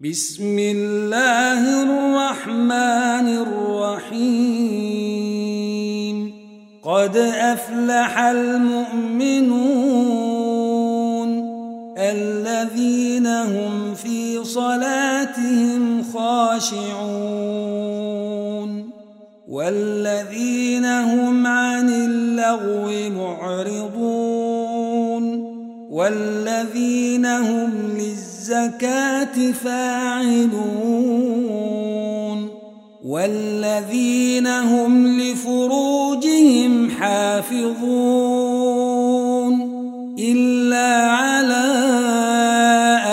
بسم الله الرحمن الرحيم. قد أفلح المؤمنون الذين هم في صلاتهم خاشعون والذين هم عن اللغو معرضون والذين هم للزكاة الزكاة فاعلون والذين هم لفروجهم حافظون إلا على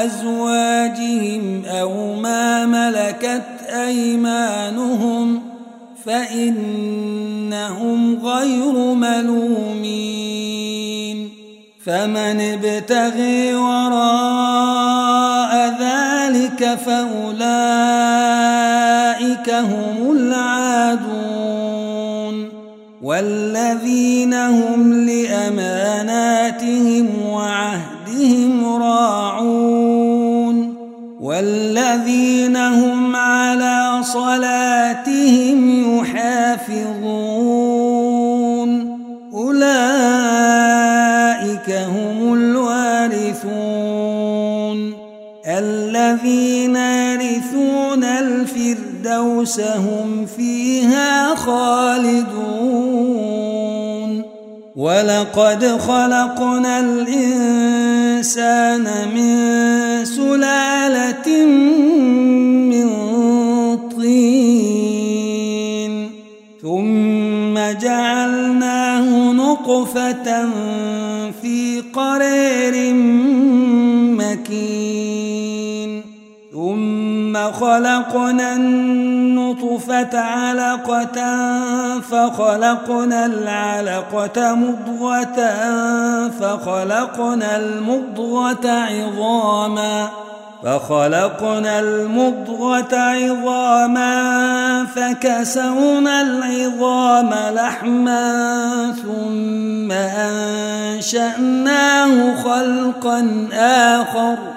أزواجهم أو ما ملكت أيمانهم فإنهم غير ملومين فمن ابتغي وراء ذلك فأولئك هم العادون والذين هم الفردوس هم فيها خالدون. ولقد خلقنا الإنسان من سلالة من طين. ثم جعلناه نطفة في قرير ثم خلقنا النطفة علقة فخلقنا العلقة مضغة فخلقنا المضغة عظاما فخلقنا المضغة عظاما فكسونا العظام لحما ثم أنشأناه خلقا آخر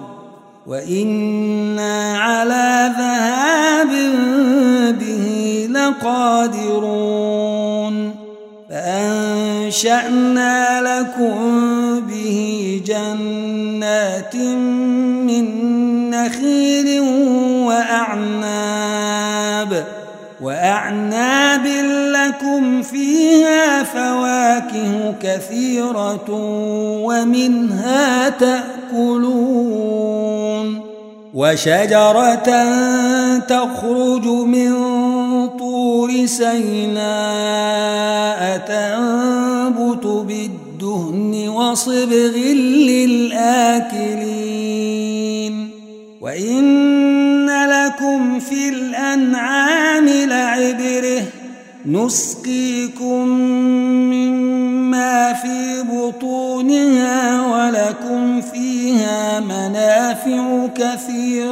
وإنا على ذهاب به لقادرون فأنشأنا لكم به جنات من نخيل وأعناب وأعناب لكم فيها فواكه كثيرة ومنها تأكلون وشجرة تخرج من طور سيناء تنبت بالدهن وصبغ للآكلين. وإن لكم في الأنعام لعبره نسقيكم مما في بطونها ولكم فيها منافع كثيرة.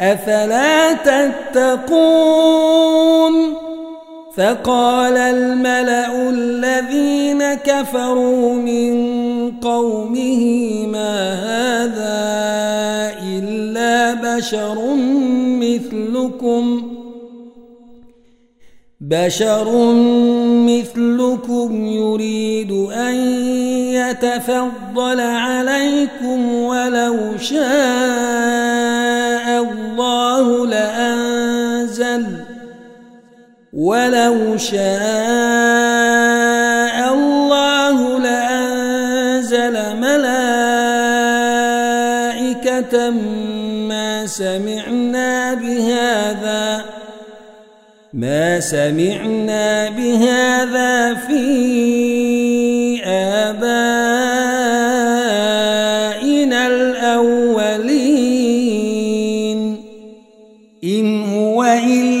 أفلا تتقون؟ فقال الملأ الذين كفروا من قومه ما هذا إلا بشر مثلكم؟ بشر مثلكم يريد أن يتفضل عليكم ولو شاء الله لأنزل ولو شاء الله لأنزل ملائكة ما سمعنا بهذا ما سمعنا بهذا في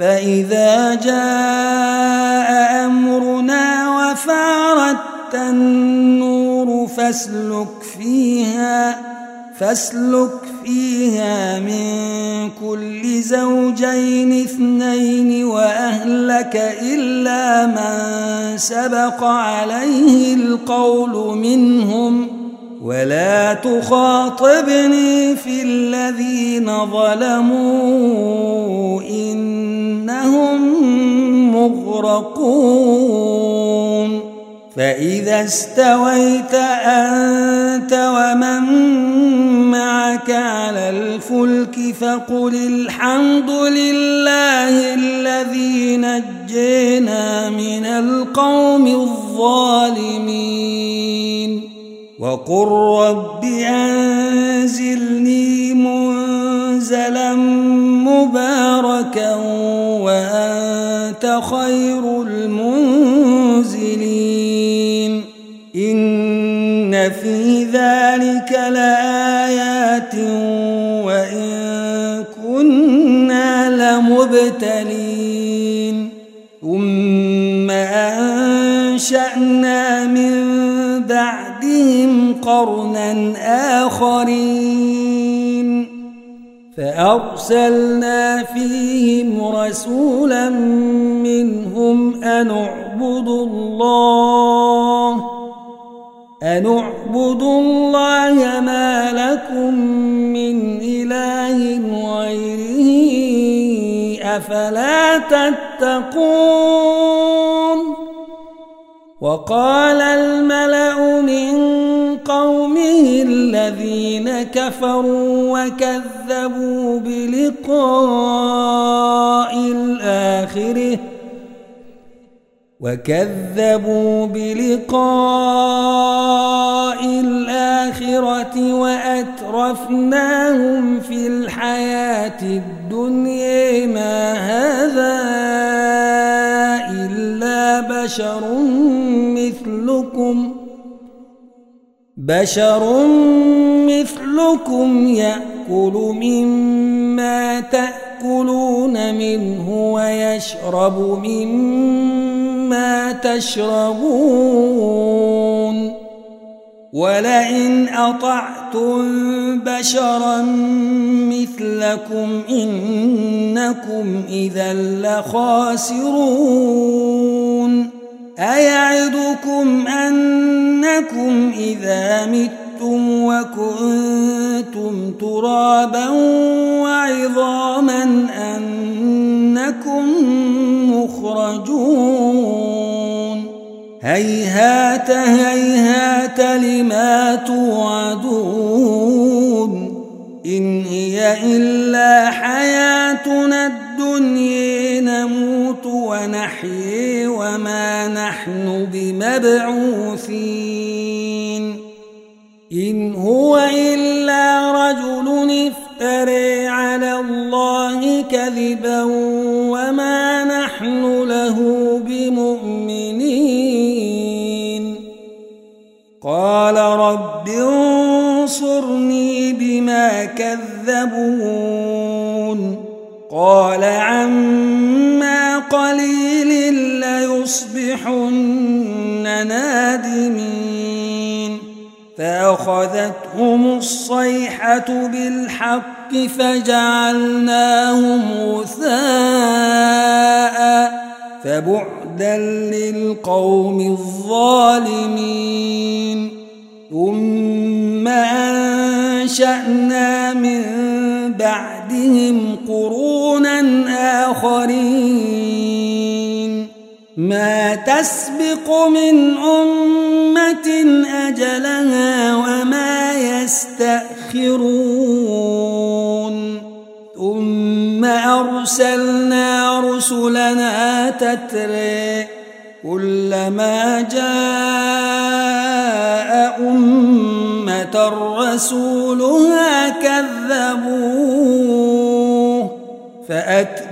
فإذا جاء أمرنا وفارت النور فاسلك فيها فاسلك فيها من كل زوجين اثنين وأهلك إلا من سبق عليه القول منهم ولا تخاطبني في الذين ظلموا إنهم مغرقون فإذا استويت أنت ومن معك على الفلك فقل الحمد لله الذي نجينا من القوم الظالمين وقل رب أنزلني منزلا مباركا وأنت خير المنزلين إن في ذلك لآيات فأرسلنا فيهم رسولا منهم أن اعبدوا الله أن اعبدوا الله ما لكم من إله غيره أفلا تتقون. وقال الملأ من قومه الذين كفروا وكذبوا بلقاء الآخرة. وكذبوا بلقاء الآخرة وأترفناهم في الحياة الدنيا. ما هذا إلا بشر مثلكم. بشر مثلكم يأكل مما تأكلون منه ويشرب مما تشربون. ولئن أطعتم بشرا مثلكم إنكم إذا لخاسرون. أيعدكم أنكم إذا متم وكنتم ترابا وعظاما أنكم مخرجون؟ هيهات هيهات لما توعدون؟ إن هي إلا نحن بمبعوثين إن هو إلا رجل افتري على الله كذبا وما نحن له بمؤمنين. قال رب انصرني بما كذبون. قال عما قليل ليصبحن فأخذتهم الصيحة بالحق فجعلناهم غثاء فبعدا للقوم الظالمين. ثم أنشأنا من بعدهم قرونا آخرين. ما تسبق من أمة أجلها وما يستأخرون. ثم أرسلنا رسلنا تتري كلما جاء أمة رسولها كذبوه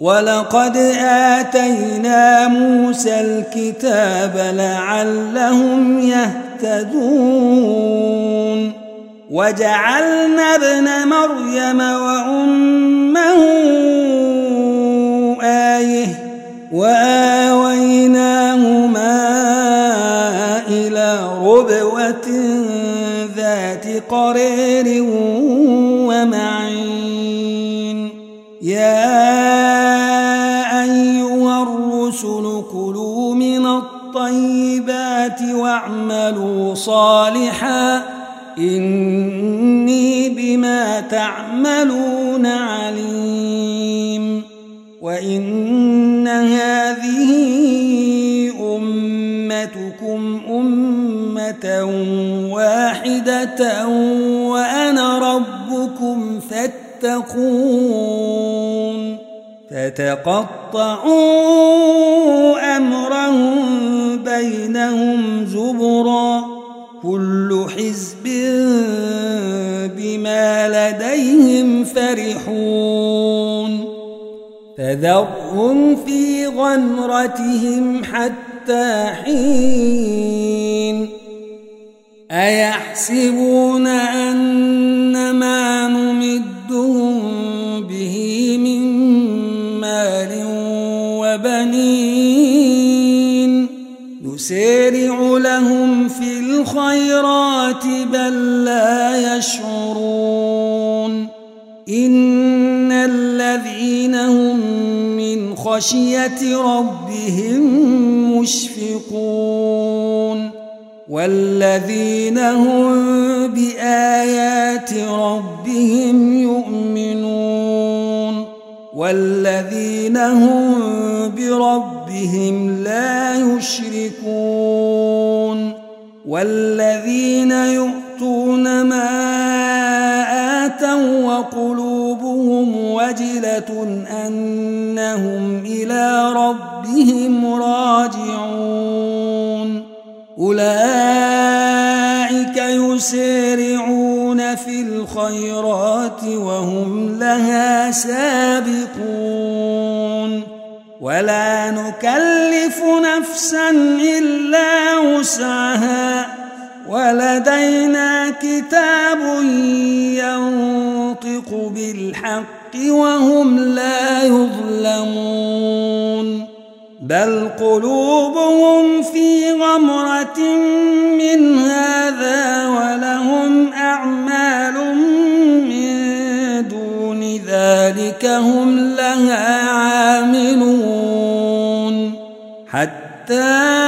ولقد آتينا موسى الكتاب لعلهم يهتدون. وجعلنا ابن مريم وأمه آية وآويناهما إلى ربوة ذات قرير ومعين. يا الطيبات واعملوا صالحاً إني بما تعملون عليم وإن هذه أمتكم أمة واحدة وأنا ربكم فاتقون فتقطعوا أمرهم بينهم زبراً كل حزب بما لديهم فرحون فذرهم في غمرتهم حتى حين أيحسبون أن خشية ربهم مشفقون والذين هم بآيات ربهم يؤمنون والذين هم بربهم لا يشركون والذين يؤتون ما وجلة أنهم إلى ربهم راجعون. أولئك يسارعون في الخيرات وهم لها سابقون. ولا نكلف نفسا إلا وسعها. ولدينا كتاب ينطق بالحق وهم لا يظلمون. بل قلوبهم في غمرة من هذا ولهم أعمال من دون ذلك هم لها عاملون. حتى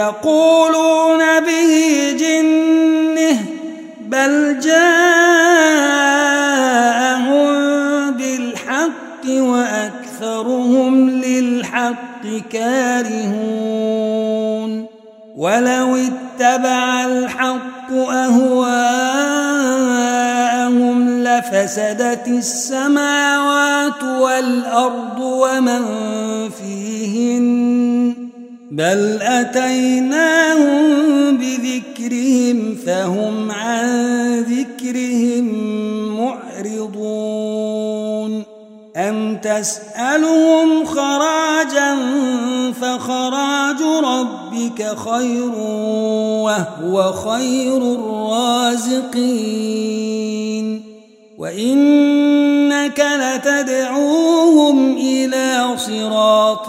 يقولون به جنه بل جاءهم بالحق وأكثرهم للحق كارهون ولو اتبع الحق أهواءهم لفسدت السماوات والأرض ومن فيهن بل أتيناهم بذكرهم فهم عن ذكرهم معرضون أم تسألهم خراجا فخراج ربك خير وهو خير الرازقين وإنك لتدعوهم إلى صراط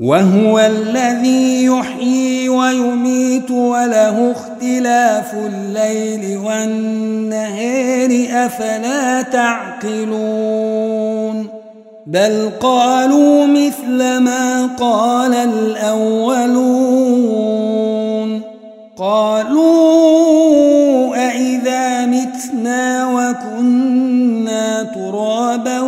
وهو الذي يحيي ويميت وله اختلاف الليل والنهار أفلا تعقلون؟ بل قالوا مثل ما قال الأولون. قالوا أئذا متنا وكنا ترابا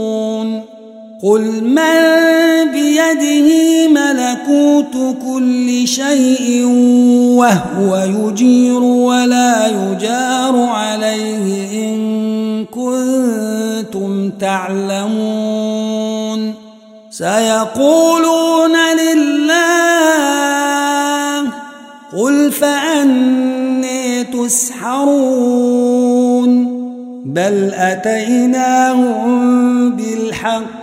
قل من بيده ملكوت كل شيء وهو يجير ولا يجار عليه إن كنتم تعلمون سيقولون لله قل فأني تسحرون بل أتيناهم بالحق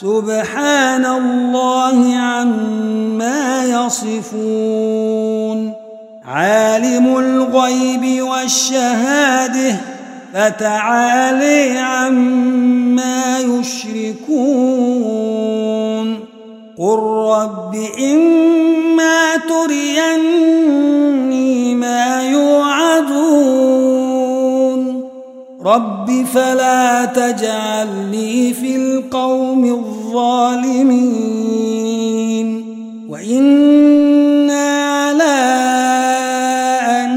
سبحان الله عما يصفون. عالم الغيب والشهادة فتعالي عما يشركون. قل رب إما تريني رب فلا تجعلني في القوم الظالمين وإنا على أن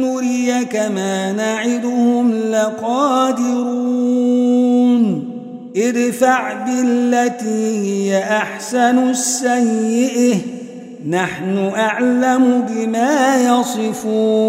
نريك ما نعدهم لقادرون ادفع بالتي هي أحسن السيئه نحن أعلم بما يصفون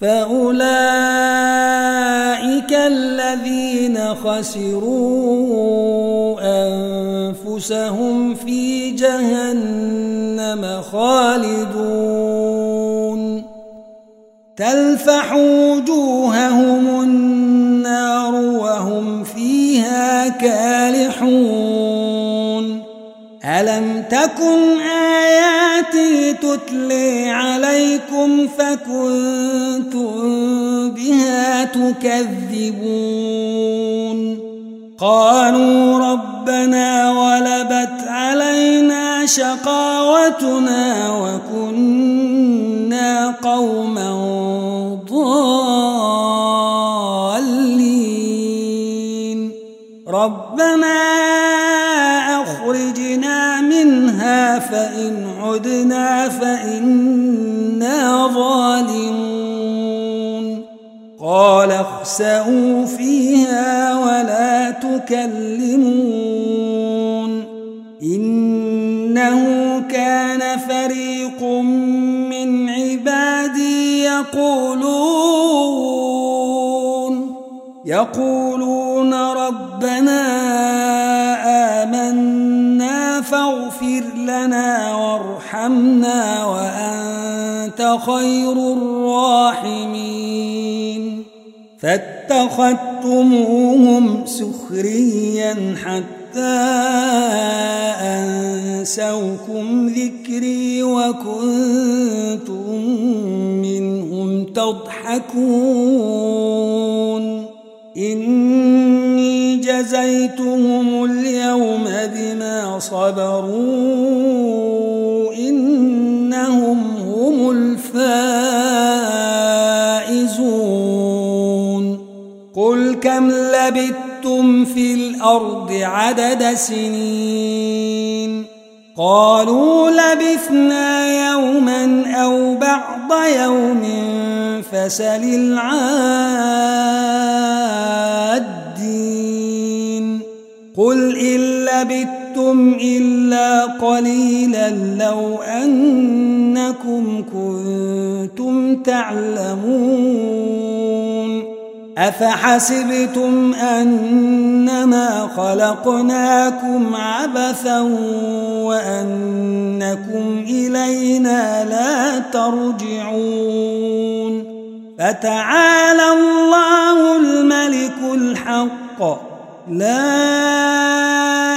فأولئك الذين خسروا أنفسهم في جهنم خالدون. تلفح وجوههم النار وهم فيها كالحون. ألم تكن آياتي تتلي عليكم فكنتم بها تكذبون. قالوا ربنا غلبت علينا شقاوتنا وكنا قوما عدنا فإنا ظالمون. قال اخسئوا فيها ولا تكلمون. إنه كان فريق من عبادي يقولون. يقولون ربنا آمنا فاغفر لنا وارحمنا. وأنت خير الراحمين. اتخذتموهم سخريا حتى أنسوكم ذكري وكنتم منهم تضحكون. إني جزيتهم اليوم بما صبروا. كم لبثتم في الأرض عدد سنين قالوا لبثنا يوما أو بعض يوم فسل العادين قل إن لبثتم إلا قليلا لو أنكم كنتم تعلمون أفحسبتم أنما خلقناكم عبثا وأنكم إلينا لا ترجعون فتعالى الله الملك الحق. لا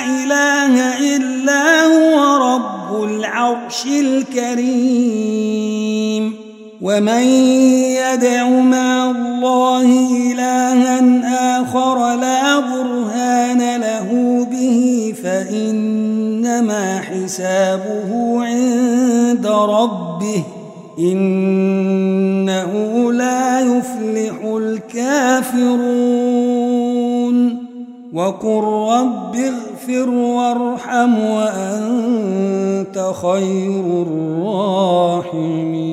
إله إلا هو رب العرش الكريم. ومن يدع مع الله آخر لا برهان له به فإنما حسابه عند ربه إنه لا يفلح الكافرون وقل رب اغفر وارحم وأنت خير الراحمين